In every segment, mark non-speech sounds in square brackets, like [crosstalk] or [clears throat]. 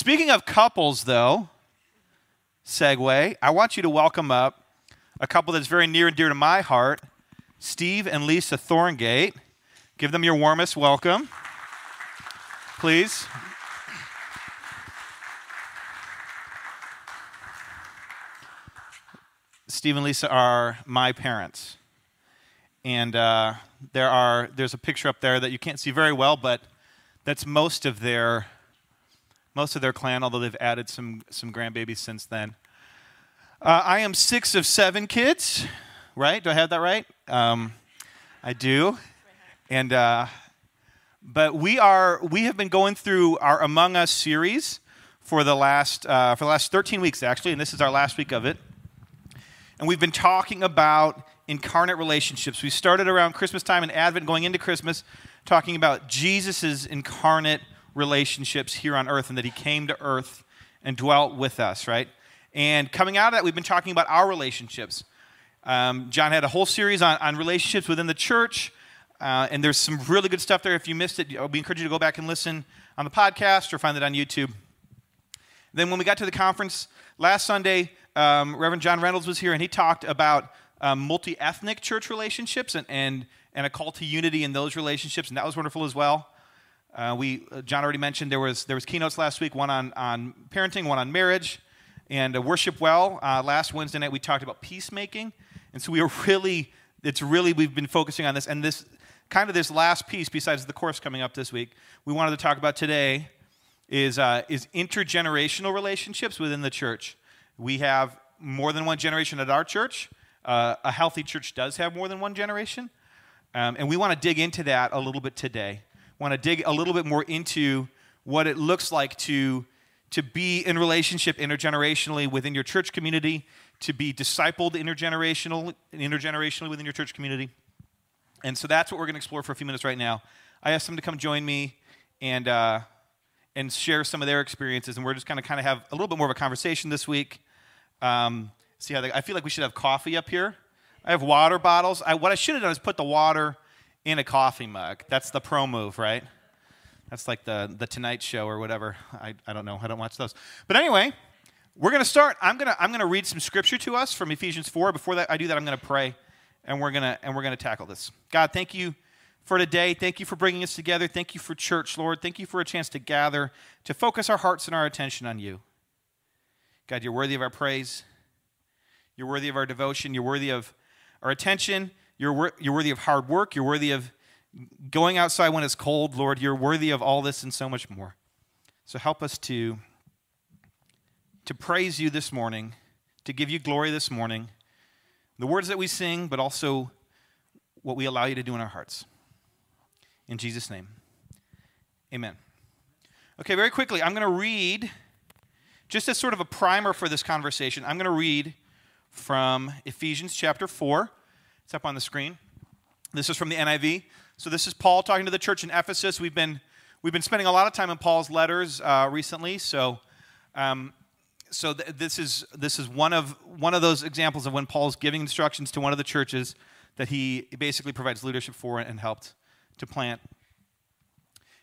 Speaking of couples, though, segue, I want you to welcome up a couple that's very near and dear to my heart Steve and Lisa Thorngate. Give them your warmest welcome, please. Steve and Lisa are my parents. And uh, there are, there's a picture up there that you can't see very well, but that's most of their, most of their clan, although they've added some, some grandbabies since then. Uh, I am six of seven kids, right? Do I have that right? Um, I do. And, uh, but we are, we have been going through our Among Us series for the last, uh, for the last 13 weeks, actually, and this is our last week of it. And we've been talking about incarnate relationships. We started around Christmas time and Advent, going into Christmas, talking about Jesus' incarnate relationships here on earth and that he came to earth and dwelt with us, right? And coming out of that, we've been talking about our relationships. Um, John had a whole series on, on relationships within the church, uh, and there's some really good stuff there. If you missed it, we encourage you to go back and listen on the podcast or find it on YouTube. Then, when we got to the conference last Sunday, um, Reverend John Reynolds was here, and he talked about um, multi ethnic church relationships and, and, and a call to unity in those relationships, and that was wonderful as well. Uh, we, uh, John already mentioned there was, there was keynotes last week, one on, on parenting, one on marriage, and uh, Worship Well. Uh, last Wednesday night, we talked about peacemaking. And so we are really, it's really, we've been focusing on this. And this kind of this last piece, besides the course coming up this week, we wanted to talk about today is, uh, is intergenerational relationships within the church. We have more than one generation at our church. Uh, a healthy church does have more than one generation. Um, and we want to dig into that a little bit today. Want to dig a little bit more into what it looks like to, to be in relationship intergenerationally within your church community, to be discipled intergenerational, intergenerationally within your church community. And so that's what we're going to explore for a few minutes right now. I asked them to come join me and, uh, and share some of their experiences. And we're just going to kind of have a little bit more of a conversation this week. Um, see how they, I feel like we should have coffee up here. I have water bottles. I, what I should have done is put the water in a coffee mug. That's the pro move, right? That's like the, the Tonight Show or whatever. I, I don't know. I don't watch those. But anyway, we're going to start. I'm going to I'm going to read some scripture to us from Ephesians 4. Before that, I do that, I'm going to pray, and we're going to and we're going to tackle this. God, thank you for today. Thank you for bringing us together. Thank you for church, Lord. Thank you for a chance to gather to focus our hearts and our attention on you. God, you're worthy of our praise. You're worthy of our devotion. You're worthy of our attention. You're, you're worthy of hard work. You're worthy of going outside when it's cold, Lord. You're worthy of all this and so much more. So help us to, to praise you this morning, to give you glory this morning, the words that we sing, but also what we allow you to do in our hearts. In Jesus' name, amen. Okay, very quickly, I'm going to read just as sort of a primer for this conversation, I'm going to read from Ephesians chapter 4. It's up on the screen. This is from the NIV. So this is Paul talking to the church in Ephesus. We've been we've been spending a lot of time in Paul's letters uh, recently. So um, so th- this is this is one of one of those examples of when Paul's giving instructions to one of the churches that he basically provides leadership for and helped to plant.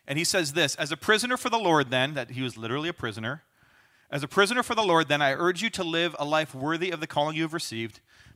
And he says this: as a prisoner for the Lord, then that he was literally a prisoner as a prisoner for the Lord, then, I urge you to live a life worthy of the calling you have received.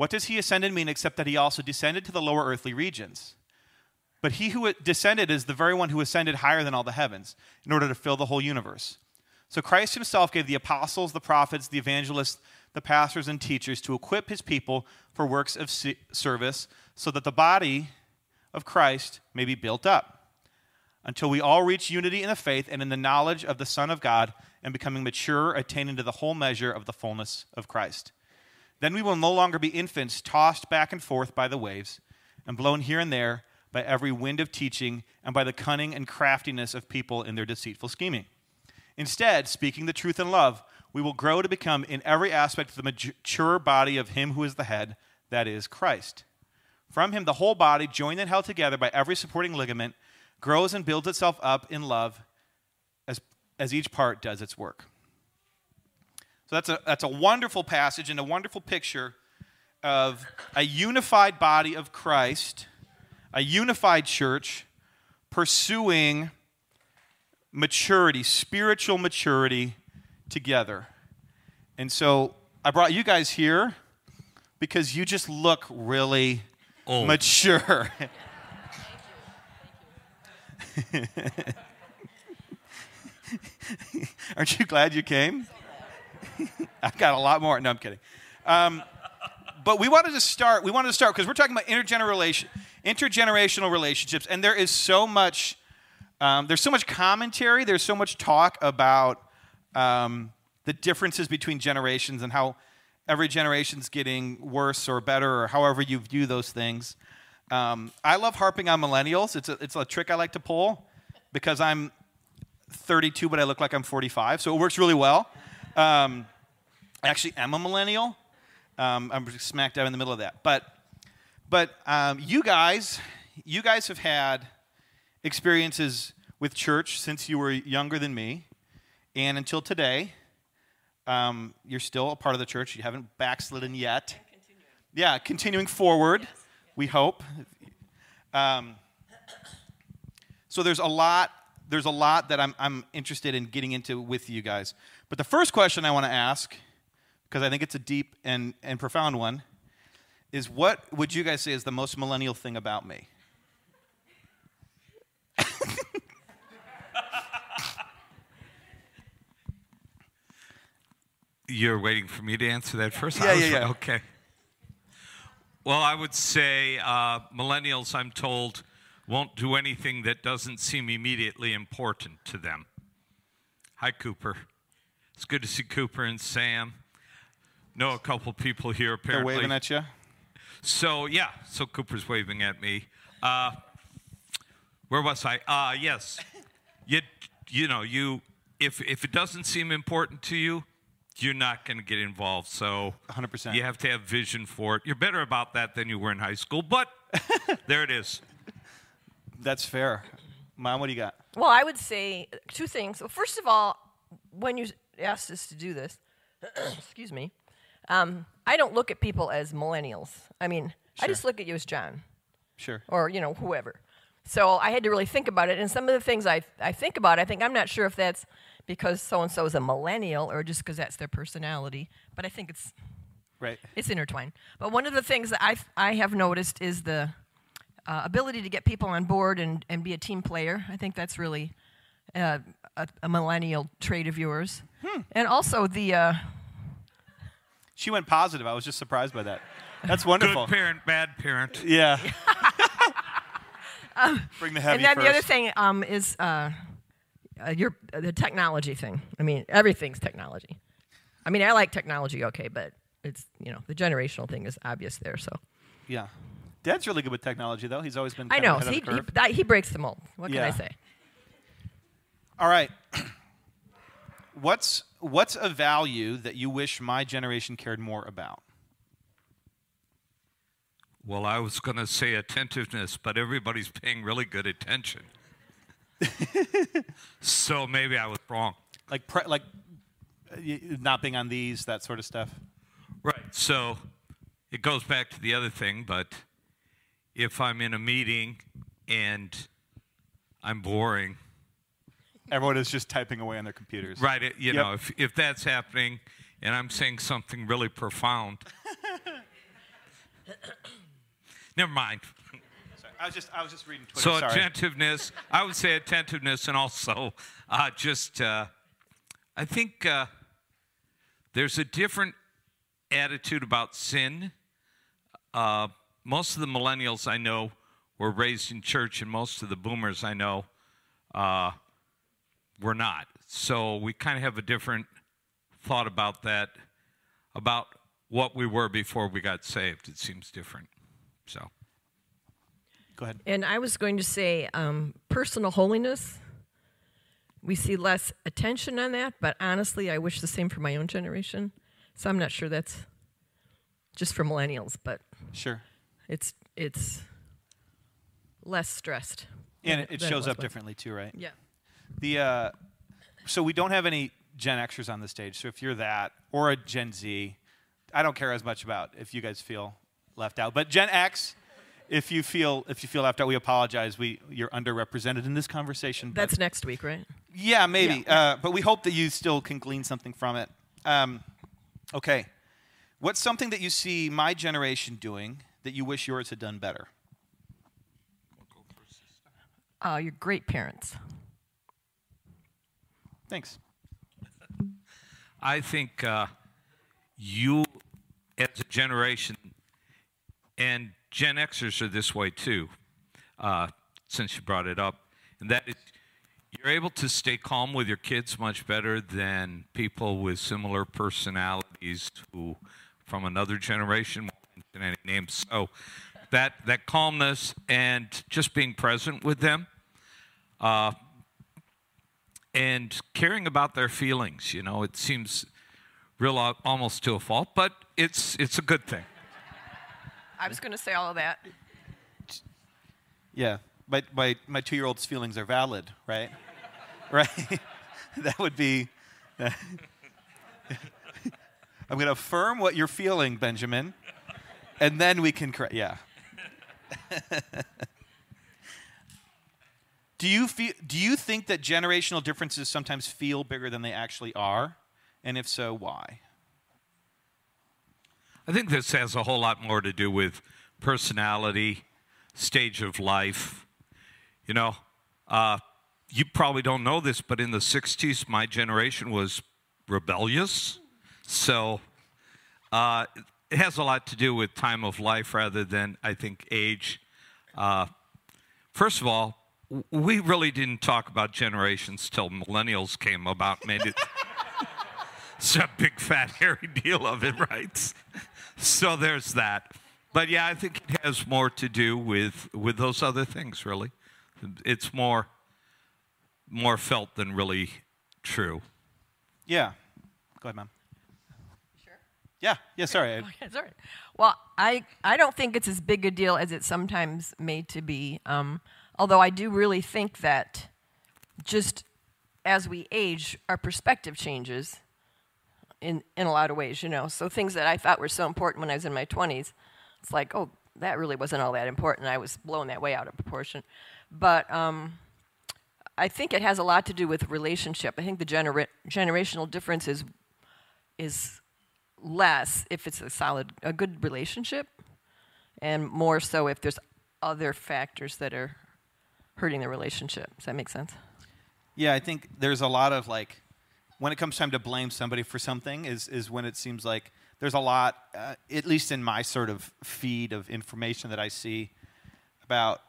What does he ascended mean except that he also descended to the lower earthly regions? But he who descended is the very one who ascended higher than all the heavens, in order to fill the whole universe. So Christ himself gave the apostles, the prophets, the evangelists, the pastors, and teachers to equip his people for works of service, so that the body of Christ may be built up, until we all reach unity in the faith and in the knowledge of the Son of God and becoming mature, attaining to the whole measure of the fullness of Christ. Then we will no longer be infants tossed back and forth by the waves and blown here and there by every wind of teaching and by the cunning and craftiness of people in their deceitful scheming. Instead, speaking the truth in love, we will grow to become, in every aspect, the mature body of Him who is the head, that is Christ. From Him, the whole body, joined and held together by every supporting ligament, grows and builds itself up in love as, as each part does its work. So that's a, that's a wonderful passage and a wonderful picture of a unified body of Christ, a unified church pursuing maturity, spiritual maturity together. And so I brought you guys here because you just look really Old. mature. [laughs] [laughs] Aren't you glad you came? [laughs] I've got a lot more. No, I'm kidding. Um, but we wanted to start. We wanted to start because we're talking about intergeneration, intergenerational relationships, and there is so much. Um, there's so much commentary. There's so much talk about um, the differences between generations and how every generation's getting worse or better, or however you view those things. Um, I love harping on millennials. It's a, it's a trick I like to pull because I'm 32, but I look like I'm 45, so it works really well. Um, I actually am a millennial. Um, I'm smack dab in the middle of that. But, but um, you guys, you guys have had experiences with church since you were younger than me, and until today. Um, you're still a part of the church. You haven't backslidden yet. Continuing. Yeah, continuing forward, yes. we hope. Um, so there's a lot. There's a lot that I'm, I'm interested in getting into with you guys. But the first question I want to ask, because I think it's a deep and, and profound one, is what would you guys say is the most millennial thing about me? You're waiting for me to answer that first? Yeah, yeah, yeah. Okay. Well, I would say uh, millennials, I'm told, won't do anything that doesn't seem immediately important to them. Hi, Cooper. It's good to see Cooper and Sam. Know a couple people here apparently. They're waving at you. So yeah, so Cooper's waving at me. Uh, where was I? Uh, yes, you you know you if if it doesn't seem important to you, you're not going to get involved. So 100%. You have to have vision for it. You're better about that than you were in high school, but [laughs] there it is. That's fair. Mom, what do you got? Well, I would say two things. Well, first of all, when you asked us to do this, [clears throat] excuse me, um, I don't look at people as millennials. I mean, sure. I just look at you as John. Sure. Or, you know, whoever. So I had to really think about it. And some of the things I, I think about, I think I'm not sure if that's because so and so is a millennial or just because that's their personality, but I think it's right. It's intertwined. But one of the things that I I have noticed is the uh, ability to get people on board and, and be a team player. I think that's really uh, a, a, millennial trait of yours. Hmm. And also the. Uh, she went positive. I was just surprised by that. [laughs] That's wonderful. Good parent, bad parent. Yeah. um, [laughs] [laughs] Bring the heavy. And then first. the other thing um, is uh, uh, your uh, the technology thing. I mean, everything's technology. I mean, I like technology, okay, but it's you know the generational thing is obvious there. So yeah, Dad's really good with technology, though. He's always been. I know he he, that, he, breaks the mold. What yeah. can I say? All right. [clears throat] what's what's a value that you wish my generation cared more about? Well, I was going to say attentiveness, but everybody's paying really good attention. [laughs] so maybe I was wrong. Like pre- like uh, not being on these that sort of stuff. Right. So it goes back to the other thing, but if I'm in a meeting and I'm boring, everyone is just typing away on their computers. Right. It, you yep. know, if if that's happening and I'm saying something really profound, [laughs] never mind. I was just I was just reading Twitter. So Sorry. attentiveness, I would say attentiveness, and also uh, just uh, I think uh, there's a different attitude about sin. Uh, most of the millennials I know were raised in church, and most of the boomers I know uh, were not. So we kind of have a different thought about that, about what we were before we got saved. It seems different. So. Go ahead. And I was going to say um, personal holiness. we see less attention on that, but honestly, I wish the same for my own generation. So I'm not sure that's just for millennials, but Sure. it's it's less stressed. And it, it shows was up once. differently too, right? Yeah. The uh, so we don't have any Gen Xers on the stage. So if you're that or a Gen Z, I don't care as much about if you guys feel left out. But Gen X, if you feel if you feel left out, we apologize. We you're underrepresented in this conversation. That's next week, right? yeah, maybe. Uh, but we hope that you still can glean something from it. Um, okay, what's something that you see my generation doing that you wish yours had done better? Uh, you're great parents. Thanks. I think uh, you, as a generation, and Gen Xers are this way too, uh, since you brought it up, and that is you're able to stay calm with your kids much better than people with similar personalities who, from another generation, won't any names. So that that calmness and just being present with them and caring about their feelings. You know, it seems real almost to a fault, but it's it's a good thing. I was going to say all of that. Yeah, my my, my two year old's feelings are valid, right? [laughs] right. [laughs] that would be. [laughs] I'm going to affirm what you're feeling, Benjamin, and then we can correct. Yeah. Do you feel? Do you think that generational differences sometimes feel bigger than they actually are? And if so, why? I think this has a whole lot more to do with personality, stage of life. You know, uh, you probably don't know this, but in the 60s, my generation was rebellious. So uh, it has a lot to do with time of life rather than, I think, age. Uh, first of all, we really didn't talk about generations till millennials came about, made it. [laughs] It's a big fat hairy deal of it, right? So there's that. But yeah, I think it has more to do with with those other things. Really, it's more more felt than really true. Yeah. Go ahead, ma'am. Sure? Yeah. Yeah. Sorry. I- [laughs] Okay, sorry. Well, I, I don't think it's as big a deal as it's sometimes made to be. Um, although I do really think that just as we age, our perspective changes in, in a lot of ways, you know. So things that I thought were so important when I was in my 20s, it's like, oh, that really wasn't all that important. I was blown that way out of proportion. But um, I think it has a lot to do with relationship. I think the genera- generational difference is, is less if it's a solid, a good relationship, and more so if there's other factors that are hurting the relationship. Does that make sense? Yeah, I think there's a lot of like, when it comes time to blame somebody for something, is is when it seems like there's a lot, uh, at least in my sort of feed of information that I see about.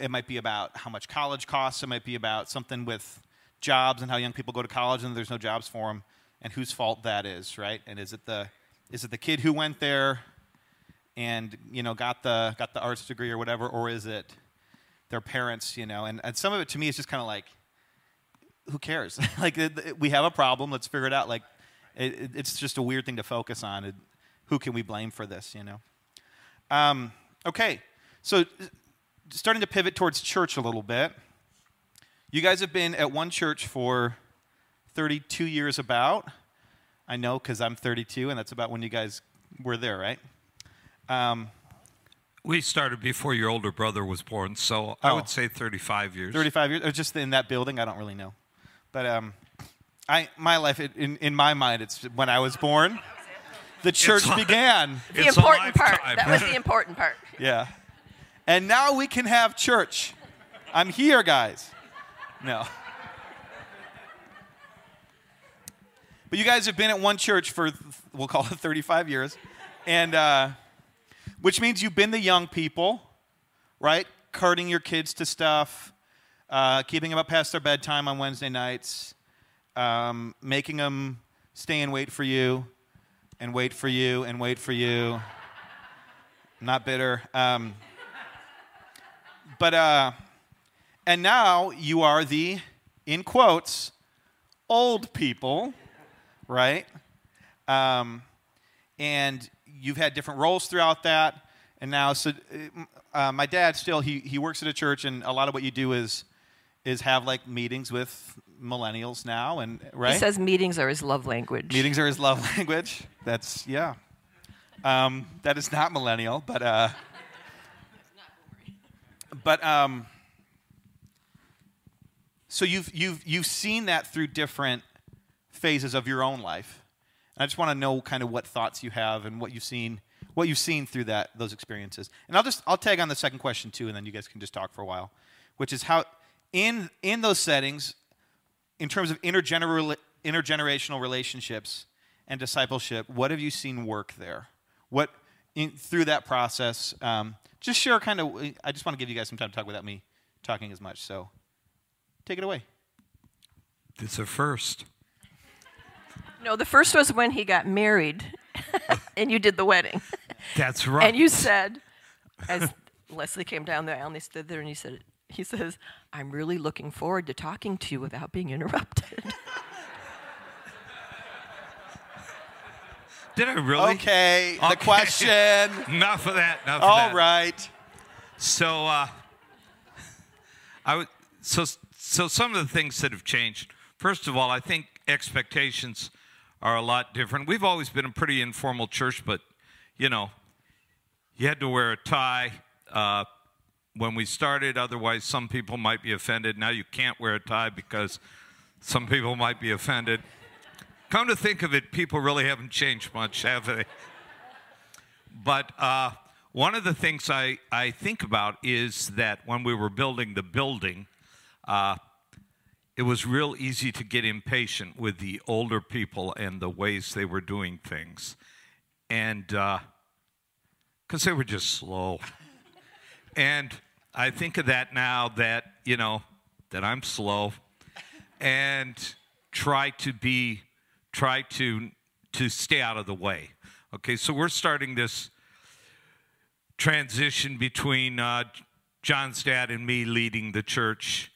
It might be about how much college costs. It might be about something with jobs and how young people go to college and there's no jobs for them, and whose fault that is, right? And is it the is it the kid who went there and you know got the got the arts degree or whatever, or is it their parents? You know, and and some of it to me is just kind of like who cares? [laughs] like it, it- we have a problem. Let's figure it out. Like it, it- it's just a weird thing to focus on. Who can we blame for this? You know. Um, okay, so uh, starting to pivot towards church a little bit. You guys have been at one church for 32 years, about. I know because I'm 32, and that's about when you guys were there, right? Um, We started before your older brother was born, so I Oh. would say 35 years. 35 years, or just in that building. I don't really know, but um, I my life it, in in my mind, it's when I was born. The church like- began. The It's a important part. lifetime. That was the important part. [laughs] Yeah, and now we can have church. I'm here, guys. No. But you guys have been at one church for, we'll call it 35 years, and uh, which means you've been the young people, right? Carting your kids to stuff, uh, keeping them up past their bedtime on Wednesday nights, um, making them stay and wait for you, and wait for you, and wait for you. Not bitter. Um, but, uh, and now you are the in quotes, old people, right? Um, and you've had different roles throughout that. And now, so uh, my dad still he he works at a church, and a lot of what you do is is have like meetings with millennials now, and right. He says meetings are his love language. Meetings are his love [laughs] language. That's yeah. Um, that is not millennial, but uh, but um, so you've you've you've seen that through different phases of your own life. I just want to know kind of what thoughts you have and what you've seen what you've seen through that those experiences. And I'll just I'll tag on the second question too, and then you guys can just talk for a while, which is how in in those settings, in terms of intergener- intergenerational relationships and discipleship, what have you seen work there? What in, through that process? Um, just share kind of. I just want to give you guys some time to talk without me talking as much. So, take it away. It's a first. No, the first was when he got married, [laughs] and you did the wedding. That's right. And you said, as Leslie came down the aisle, and they stood there, and he said, he says, I'm really looking forward to talking to you without being interrupted. Did I really? Okay, the question. [laughs] Enough of that. Enough of All that. right. So, uh, I would. So, so some of the things that have changed. First of all, I think expectations are a lot different. We've always been a pretty informal church, but you know, you had to wear a tie uh, when we started. Otherwise, some people might be offended. Now you can't wear a tie because some people might be offended. Come to think of it, people really haven't changed much, have they? But uh, one of the things I, I think about is that when we were building the building, uh, it was real easy to get impatient with the older people and the ways they were doing things. And because they were just slow. And I think of that now that, you know, that I'm slow and try to be, try to, to stay out of the way. Okay, so we're starting this transition between uh, John's dad and me leading the church,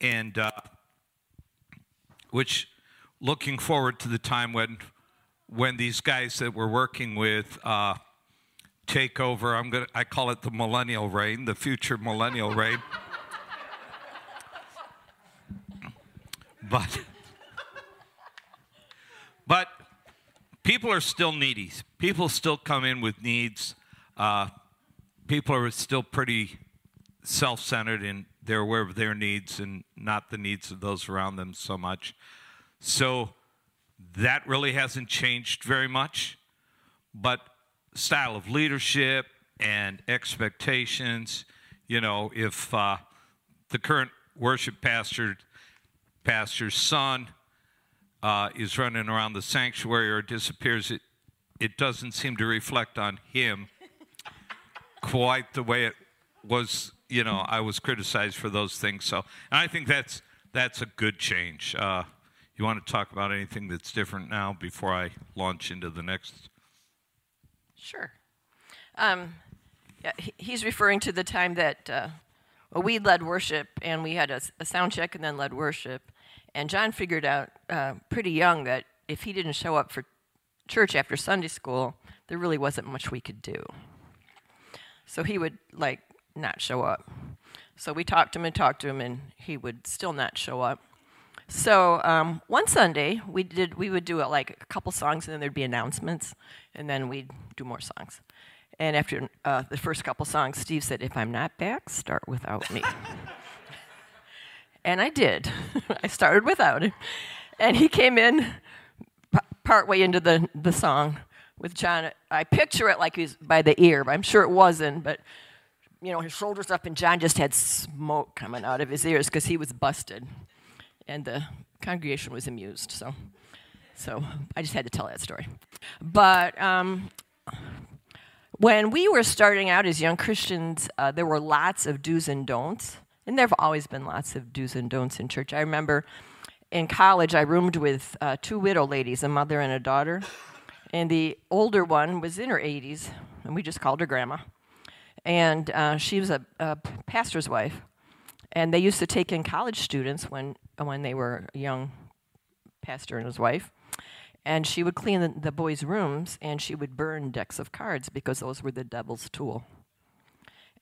and uh, which looking forward to the time when when these guys that we're working with uh, take over. I'm gonna I call it the millennial reign, the future millennial [laughs] reign. But but people are still needy. People still come in with needs. Uh, people are still pretty self-centered and they're aware of their needs and not the needs of those around them so much. So that really hasn't changed very much. But style of leadership and expectations, you know, if uh, the current worship pastor pastor's son uh, is running around the sanctuary or disappears, it, it doesn't seem to reflect on him [laughs] quite the way it was. You know, I was criticized for those things. So, and I think that's that's a good change. Uh, you want to talk about anything that's different now before I launch into the next? Sure. Um, yeah, he's referring to the time that uh, well, we led worship and we had a sound check and then led worship. And John figured out uh, pretty young that if he didn't show up for church after Sunday school, there really wasn't much we could do. So he would like not show up. So we talked to him and talked to him, and he would still not show up. So um, one Sunday we did we would do uh, like a couple songs and then there'd be announcements and then we'd do more songs. And after uh, the first couple songs, Steve said, "If I'm not back, start without me." and I did. [laughs] I started without him, and he came in p- partway into the the song with John. I picture it like he was by the ear, but I'm sure it wasn't. But you know, his shoulders up, and John just had smoke coming out of his ears because he was busted and the congregation was amused. So, so I just had to tell that story. But um, when we were starting out as young Christians, uh, there were lots of do's and don'ts, and there have always been lots of do's and don'ts in church. I remember in college, I roomed with uh, two widow ladies, a mother and a daughter, and the older one was in her 80s, and we just called her grandma, and uh, she was a, a pastor's wife and they used to take in college students when when they were young pastor and his wife. And she would clean the, the boys' rooms and she would burn decks of cards because those were the devil's tool.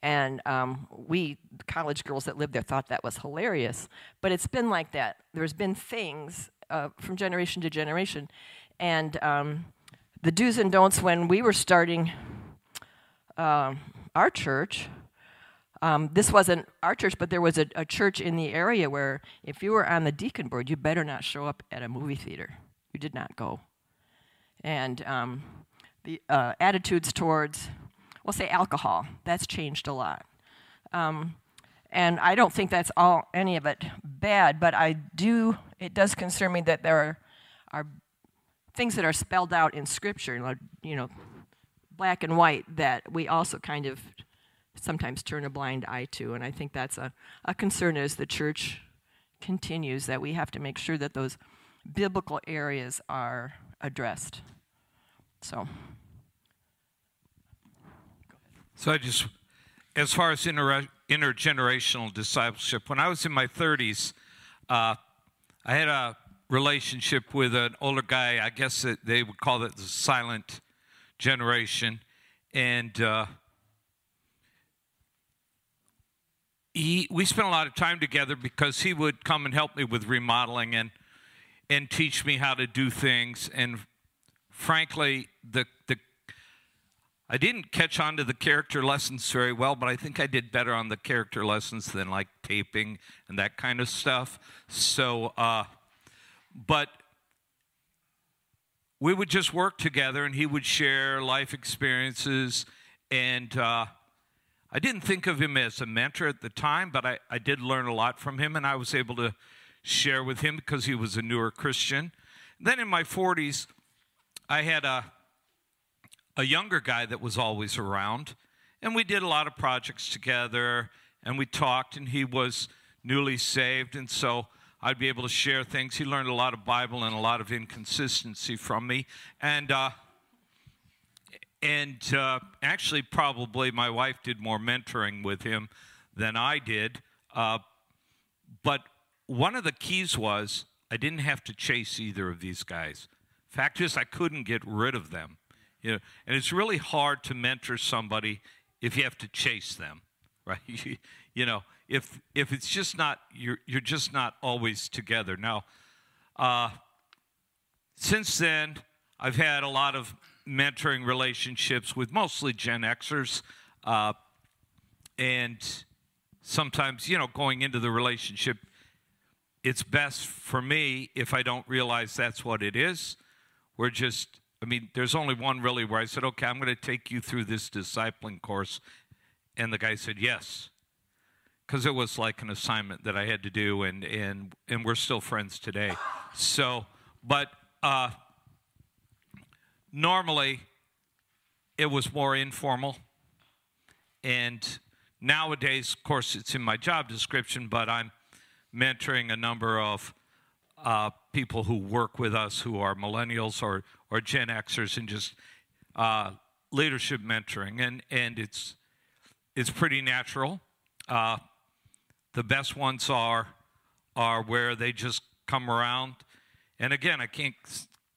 And um, we, college girls that lived there, thought that was hilarious. But it's been like that. There's been things uh, from generation to generation. And um, the do's and don'ts when we were starting uh, our church, um, this wasn't our church, but there was a, a church in the area where if you were on the deacon board, you better not show up at a movie theater. You did not go. And um, the uh, attitudes towards we'll say alcohol. That's changed a lot. Um, and I don't think that's all any of it bad, but I do. It does concern me that there are, are things that are spelled out in Scripture, you know, black and white, that we also kind of sometimes turn a blind eye to. And I think that's a, a concern as the church continues that we have to make sure that those biblical areas are addressed. So. So I just, as far as inter- intergenerational discipleship, when I was in my 30s, uh, I had a relationship with an older guy. I guess they would call it the silent generation, and uh, he, we spent a lot of time together because he would come and help me with remodeling and and teach me how to do things. And frankly, the the I didn't catch on to the character lessons very well, but I think I did better on the character lessons than like taping and that kind of stuff. So, uh, but we would just work together and he would share life experiences. And uh, I didn't think of him as a mentor at the time, but I, I did learn a lot from him and I was able to share with him because he was a newer Christian. Then in my 40s, I had a a younger guy that was always around. And we did a lot of projects together and we talked, and he was newly saved. And so I'd be able to share things. He learned a lot of Bible and a lot of inconsistency from me. And, uh, and uh, actually, probably my wife did more mentoring with him than I did. Uh, but one of the keys was I didn't have to chase either of these guys. Fact is, I couldn't get rid of them. You know, and it's really hard to mentor somebody if you have to chase them, [laughs] right? you know, if if it's just not you're you're just not always together. Now, uh, since then, I've had a lot of mentoring relationships with mostly Gen Xers, uh, and sometimes you know going into the relationship, it's best for me if I don't realize that's what it is. We're just I mean, there's only one really where I said, okay, I'm going to take you through this discipling course. And the guy said, yes. Because it was like an assignment that I had to do, and, and, and we're still friends today. So, but uh, normally it was more informal. And nowadays, of course, it's in my job description, but I'm mentoring a number of uh, people who work with us who are millennials or, or Gen Xers and just uh, leadership mentoring. And, and it's, it's pretty natural. Uh, the best ones are, are where they just come around. And again, I can't,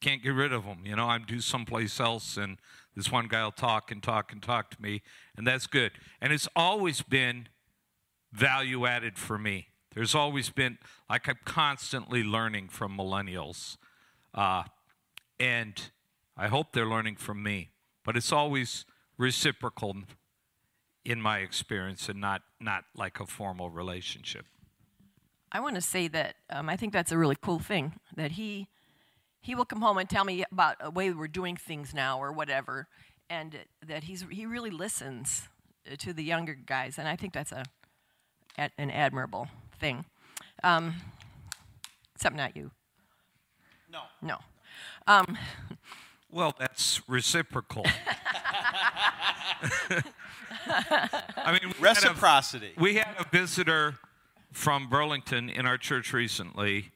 can't get rid of them. You know, I'm due someplace else, and this one guy will talk and talk and talk to me, and that's good. And it's always been value added for me. There's always been, like, I'm constantly learning from millennials. Uh, and I hope they're learning from me. But it's always reciprocal in my experience and not, not like a formal relationship. I want to say that um, I think that's a really cool thing that he he will come home and tell me about a way we're doing things now or whatever, and that he's he really listens to the younger guys, and I think that's a an admirable thing. Um, except not you. No. No. Um, well, that's reciprocal. [laughs] [laughs] I mean, we reciprocity. Had a, we had a visitor from Burlington in our church recently,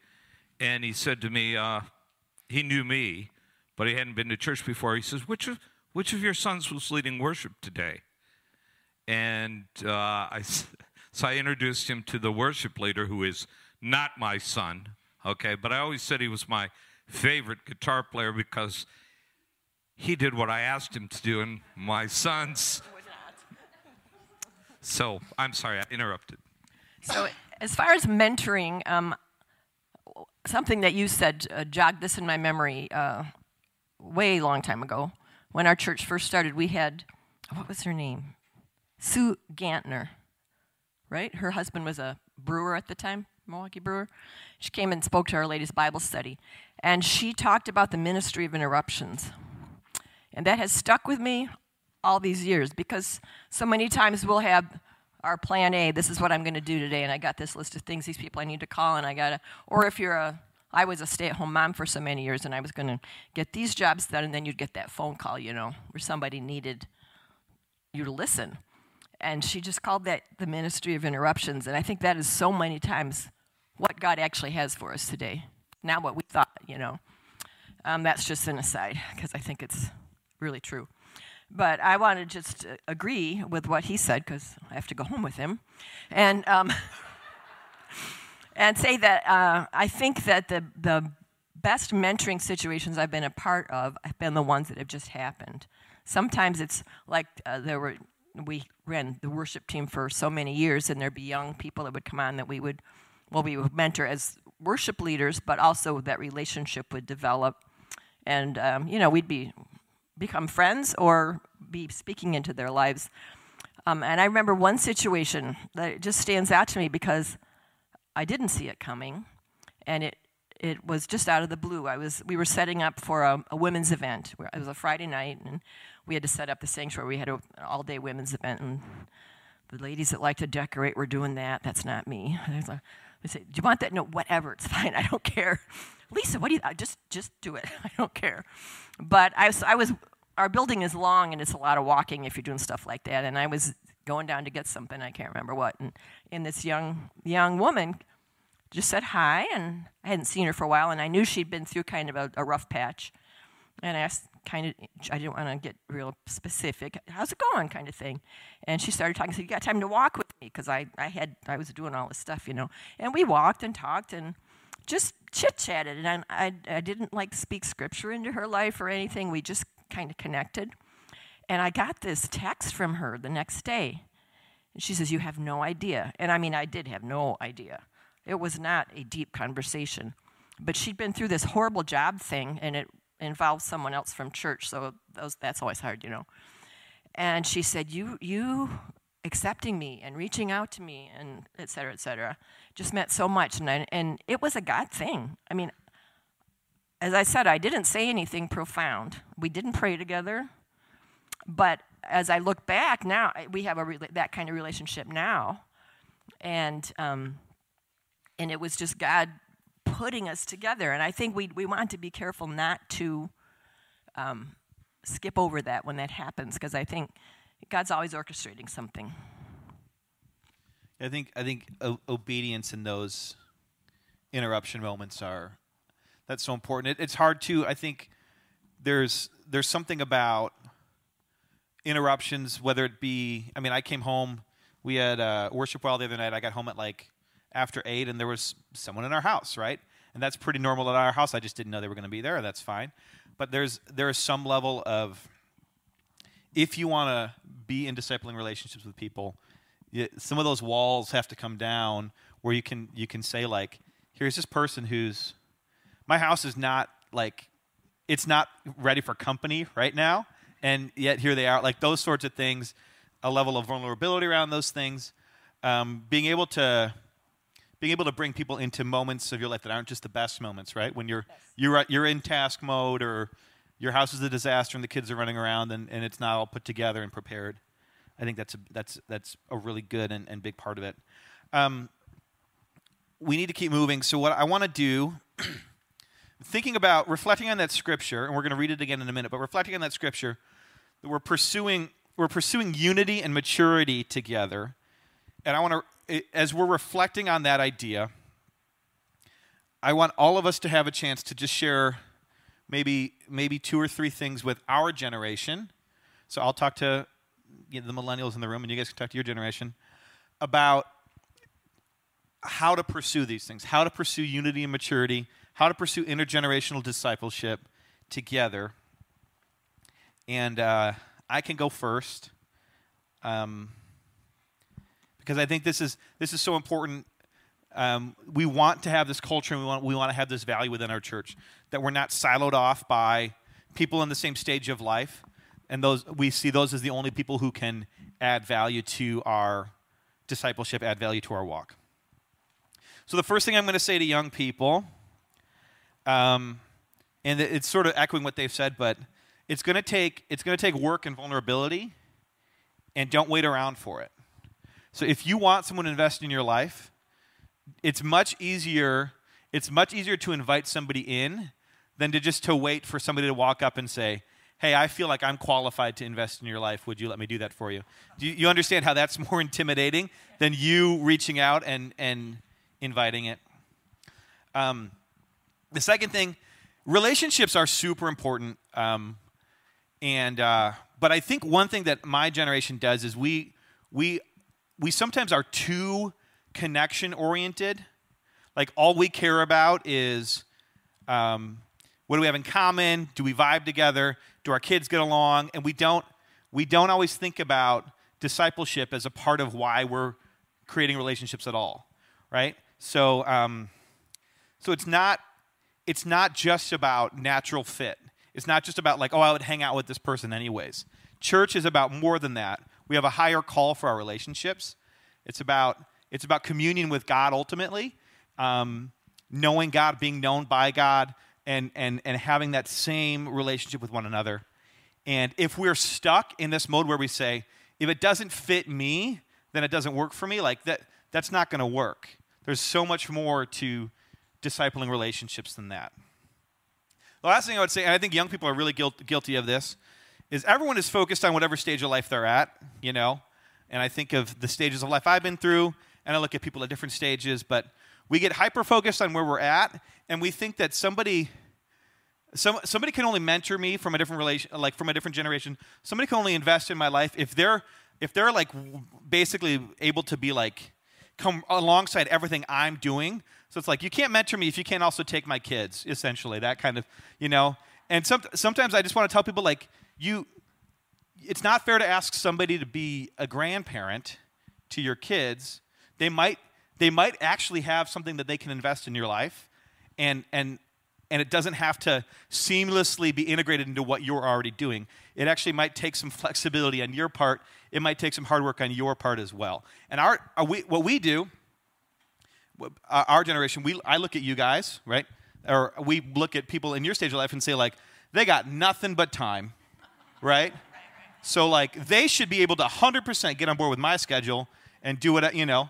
and he said to me, uh, he knew me, but he hadn't been to church before. He says, "Which of which of your sons was leading worship today?" And uh, I So I introduced him to the worship leader, who is not my son, okay? But I always said he was my favorite guitar player because he did what I asked him to do, and my son's. So I'm sorry, I interrupted. So, as far as mentoring, um, something that you said uh, jogged this in my memory uh, way long time ago. When our church first started, we had, what was her name? Sue Gantner, right? Her husband was a brewer at the time, Milwaukee brewer. She came and spoke to Our Lady's Bible study, and she talked about the ministry of interruptions. And that has stuck with me all these years because so many times we'll have our plan A, this is what I'm going to do today, and I got this list of things, these people I need to call, and I got to, or if you're a, I was a stay at home mom for so many years, and I was going to get these jobs done, and then you'd get that phone call, you know, where somebody needed you to listen. And she just called that the ministry of interruptions, and I think that is so many times what God actually has for us today. Not what we thought, you know. Um, that's just an aside, because I think it's really true. But I want to just uh, agree with what he said because I have to go home with him, and um, [laughs] and say that uh, I think that the the best mentoring situations I've been a part of have been the ones that have just happened. Sometimes it's like uh, there were we ran the worship team for so many years, and there'd be young people that would come on that we would well we would mentor as worship leaders, but also that relationship would develop, and um, you know we'd be become friends or be speaking into their lives. Um, and I remember one situation that just stands out to me because I didn't see it coming, and it it was just out of the blue. I was we were setting up for a, a women's event. It was a Friday night, and we had to set up the sanctuary. We had a, an all day women's event, and the ladies that like to decorate were doing that. That's not me. [laughs] They say, "Do you want that?" No, whatever. It's [laughs] fine. I don't care. Lisa, what do you? Uh, just just do it. [laughs] I don't care. But I was, I was, our building is long and it's a lot of walking if you're doing stuff like that. And I was going down to get something, I can't remember what. And, and this young, young woman just said hi, and I hadn't seen her for a while, and I knew she'd been through kind of a, a rough patch. And I asked, kind of, I didn't want to get real specific. How's it going, kind of thing. And she started talking. Said, "You got time to walk with me?" Because I, I had, I was doing all this stuff, you know. And we walked and talked and just chit chatted, and I, I, I didn't like speak scripture into her life or anything. We just kind of connected. And I got this text from her the next day. And she says, You have no idea. And I mean, I did have no idea. It was not a deep conversation. But she'd been through this horrible job thing, and it involved someone else from church, so those, that's always hard, you know. And she said, You, you accepting me and reaching out to me, and et cetera, et cetera just meant so much. And, I, and it was a God thing. I mean, as I said, I didn't say anything profound. We didn't pray together. But as I look back now, we have a that kind of relationship now. And, um, and it was just God putting us together. And I think we, we want to be careful not to um, skip over that when that happens, because I think God's always orchestrating something. I think I think o- obedience in those interruption moments are that's so important. It, it's hard to I think there's there's something about interruptions, whether it be I mean I came home we had uh, worship while the other night. I got home at like after eight, and there was someone in our house, right? And that's pretty normal at our house. I just didn't know they were going to be there. That's fine. But there's there is some level of if you want to be in discipling relationships with people, some of those walls have to come down where you can you can say like here's this person who's my house is not like it's not ready for company right now and yet here they are like those sorts of things a level of vulnerability around those things um, being able to being able to bring people into moments of your life that aren't just the best moments right when you're yes. you're you're in task mode or your house is a disaster and the kids are running around and, and it's not all put together and prepared I think that's a, that's that's a really good and, and big part of it. Um, we need to keep moving. So what I want to do, [clears throat] thinking about reflecting on that scripture, and we're going to read it again in a minute, but reflecting on that scripture, that we're pursuing we're pursuing unity and maturity together, and I want to as we're reflecting on that idea. I want all of us to have a chance to just share maybe maybe two or three things with our generation. So I'll talk to you know, the millennials in the room, and you guys can talk to your generation about how to pursue these things, how to pursue unity and maturity, how to pursue intergenerational discipleship together. And uh, I can go first um, because I think this is this is so important. Um, we want to have this culture, and we want we want to have this value within our church that we're not siloed off by people in the same stage of life, and those we see those as the only people who can add value to our discipleship, add value to our walk. So the first thing I'm going to say to young people, um, and it's sort of echoing what they've said, but it's going to take it's going to take work and vulnerability, and don't wait around for it. So if you want someone to invest in your life, it's much easier it's much easier to invite somebody in than to just to wait for somebody to walk up and say, "Hey, I feel like I'm qualified to invest in your life. Would you let me do that for you?" Do you, understand how that's [laughs] more intimidating than you reaching out and and inviting it? Um, the second thing, relationships are super important. Um, and uh, but I think one thing that my generation does is we we we sometimes are too connection oriented. Like all we care about is um, what do we have in common? Do we vibe together? Do our kids get along? And we don't we don't always think about discipleship as a part of why we're creating relationships at all, right? So um, so it's not it's not just about natural fit. It's not just about like, oh, I would hang out with this person anyways. Church is about more than that. We have a higher call for our relationships. It's about it's about communion with God ultimately, um, knowing God, being known by God, and and and having that same relationship with one another. And if we're stuck in this mode where we say, if it doesn't fit me, then it doesn't work for me, like that that's not going to work. There's so much more to discipling relationships than that. The last thing I would say, and I think young people are really guilt, guilty of this, is everyone is focused on whatever stage of life they're at, you know? And I think of the stages of life I've been through, and I look at people at different stages, but we get hyper focused on where we're at, and we think that somebody. Some, somebody can only mentor me from a different relation, like from a different generation. Somebody can only invest in my life if they're if they're like basically able to be like come alongside everything I'm doing. So it's like you can't mentor me if you can't also take my kids, essentially. That kind of, you know. And some, sometimes I just want to tell people like you it's not fair to ask somebody to be a grandparent to your kids. They might they might actually have something that they can invest in your life and and and it doesn't have to seamlessly be integrated into what you're already doing. It actually might take some [laughs] flexibility on your part. It might take some hard work on your part as well. And our, our we, what we do, uh, our generation, we, I look at you guys, right? Or we look at people in your stage of life and say, like, they got nothing but time, right? So, like, they should be able to 100% get on board with my schedule and do it, you know.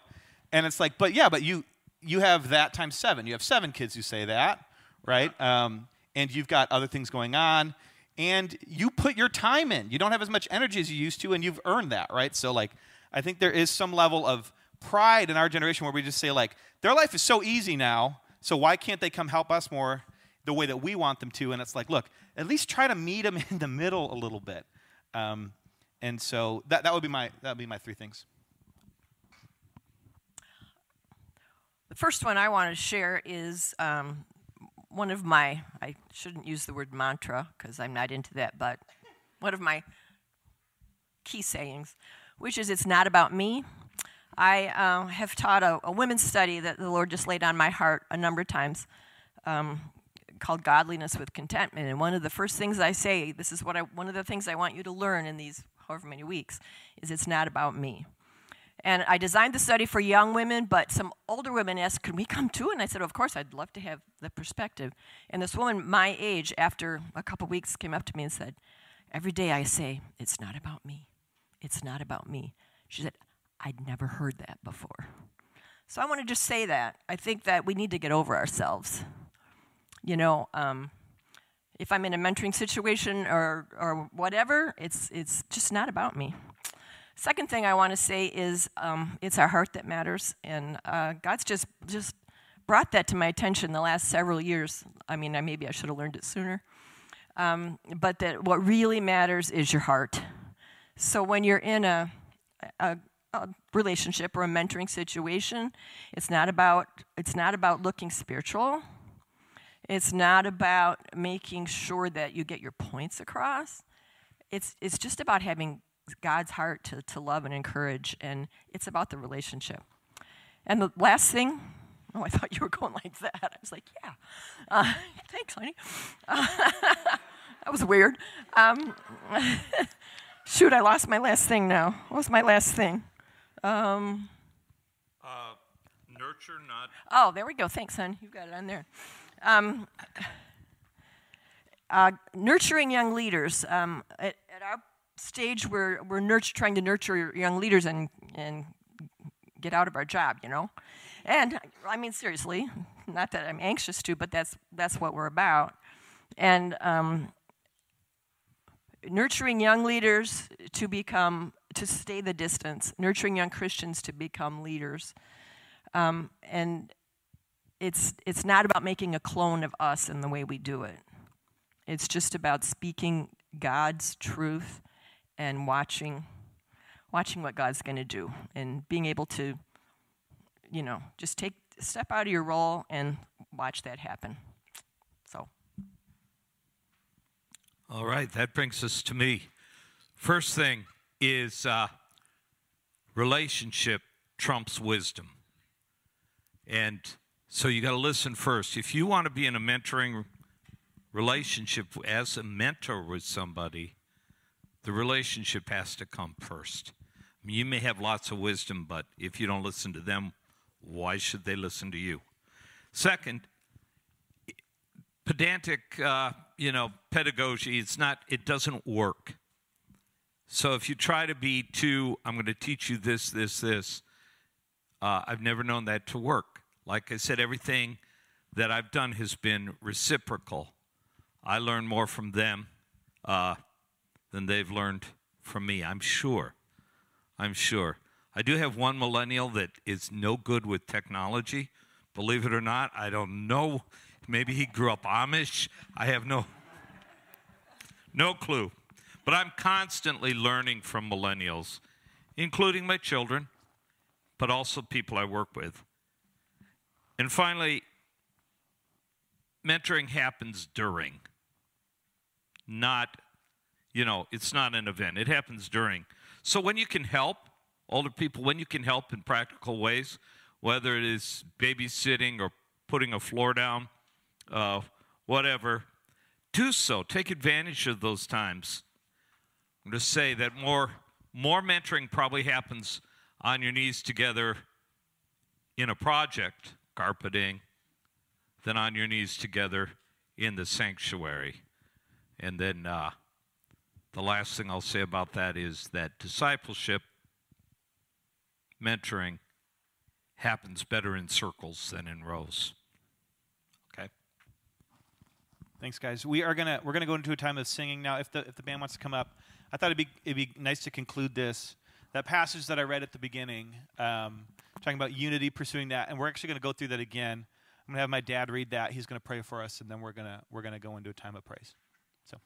And it's like, but yeah, but you, you have that times seven. You have seven kids who say that, right? Um, and you've got other things going on, and you put your time in. You don't have as much energy as you used to, and you've earned that, right? So, like, I think there is some level of pride in our generation where we just say, like, their life is so easy now, so why can't they come help us more the way that we want them to? And it's like, look, at least try to meet them [laughs] in the middle a little bit. Um, and so that, that would be my that would be my three things. The first one I want to share is um, one of my I shouldn't use the word mantra because I'm not into that, but one of my key sayings, which is it's not about me, I uh, have taught a, a, women's study that the Lord just laid on my heart a number of times um, called Godliness with Contentment. And one of the first things I say, this is what I, one of the things I want you to learn in these however many weeks, is it's not about me. And I designed the study for young women, but some older women asked, Can we come too? And I said, Of course, I'd love to have the perspective. And this woman, my age, after a couple weeks, came up to me and said, Every day I say, It's not about me. It's not about me. She said, I'd never heard that before. So I want to just say that. I think that we need to get over ourselves. You know, um, if I'm in a mentoring situation or, or whatever, it's, it's just not about me. Second thing I want to say is um, it's our heart that matters, and uh, God's just just brought that to my attention the last several years. I mean, I, maybe I should have learned it sooner, um, but that what really matters is your heart. So when you're in a, a a relationship or a mentoring situation. It's not about it's not about looking spiritual. It's not about making sure that you get your points across. It's it's just about having God's heart to, to love and encourage, and it's about the relationship. And the last thing, oh, I thought you were going like that. I was like, yeah. Uh, [laughs] thanks, honey. Uh, [laughs] that was weird. Um, [laughs] shoot, I lost my last thing now. What was my last thing? Um, uh, nurture, not. Oh, there we go. Thanks, hon. You got it on there. Um, uh, nurturing young leaders. Um, at, at, our stage, we're, we're trying to nurture young leaders and, and get out of our job, you know. And I mean, seriously, not that I'm anxious to, but that's, that's what we're about. And um, nurturing young leaders to become to stay the distance, nurturing young Christians to become leaders. Um, and it's, it's not about making a clone of us in the way we do it. It's just about speaking God's truth and watching, watching what God's going to do and being able to, you know, just take step out of your role and watch that happen. So. All right, that brings us to me. First thing, is uh, relationship trumps wisdom. And so you got to listen first. If you want to be in a mentoring relationship as a mentor with somebody, the relationship has to come first. I mean, you may have lots of wisdom, but if you don't listen to them, why should they listen to you? Second, pedantic, uh, you know, pedagogy, it's not, it doesn't work. So if you try to be too, I'm going to teach you this, this, this, uh, I've never known that to work. Like I said, everything that I've done has been reciprocal. I learn more from them uh, than they've learned from me, I'm sure. I'm sure. I do have one millennial that is no good with technology. Believe it or not, I don't know. Maybe he grew up Amish. I have no no clue. But I'm constantly learning from millennials, including my children, but also people I work with. And finally, mentoring happens during, not, you know, it's not an event. It happens during. So when you can help older people, when you can help in practical ways, whether it is babysitting or putting a floor down, uh, whatever, do so. Take advantage of those times I'm going to say that more, more mentoring probably happens on your knees together in a project, carpeting, than on your knees together in the sanctuary. And then uh, the last thing I'll say about that is that discipleship, mentoring, happens better in circles than in rows. Okay. Thanks, guys. We are gonna we're gonna go into a time of singing now. If the if the band wants to come up. I thought it'd be, it'd be nice to conclude this. That passage that I read at the beginning, um, talking about unity, pursuing that, and we're actually going to go through that again. I'm going to have my dad read that. He's going to pray for us, and then we're going to we're going to go into a time of praise. So,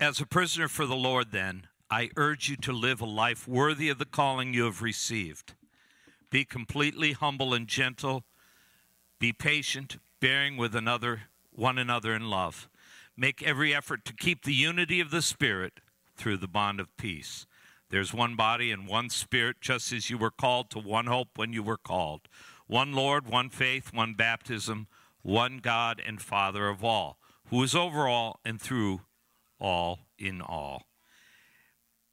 as a prisoner for the Lord, then I urge you to live a life worthy of the calling you have received. Be completely humble and gentle. Be patient, bearing with another one another in love. Make every effort to keep the unity of the Spirit through the bond of peace. There's one body and one Spirit, just as you were called to one hope when you were called. One Lord, one faith, one baptism, one God and Father of all, who is over all and through all in all.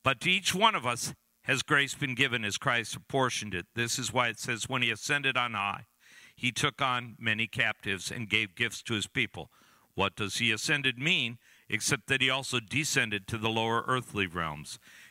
But to each one of us has grace been given as Christ apportioned it. This is why it says, When he ascended on high, he took on many captives and gave gifts to his people. What does he ascended mean, except that he also descended to the lower earthly realms?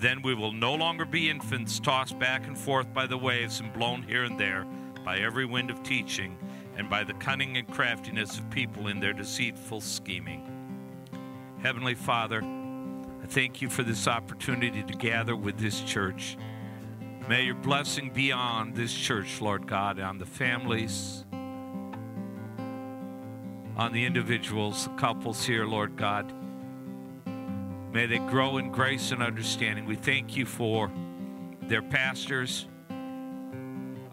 Then we will no longer be infants tossed back and forth by the waves and blown here and there by every wind of teaching and by the cunning and craftiness of people in their deceitful scheming. Heavenly Father, I thank you for this opportunity to gather with this church. May your blessing be on this church, Lord God, on the families, on the individuals, the couples here, Lord God. May they grow in grace and understanding. We thank you for their pastors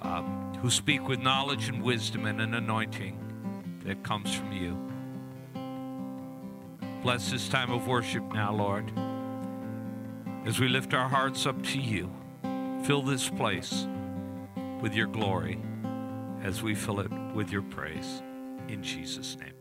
um, who speak with knowledge and wisdom and an anointing that comes from you. Bless this time of worship now, Lord, as we lift our hearts up to you. Fill this place with your glory as we fill it with your praise. In Jesus' name.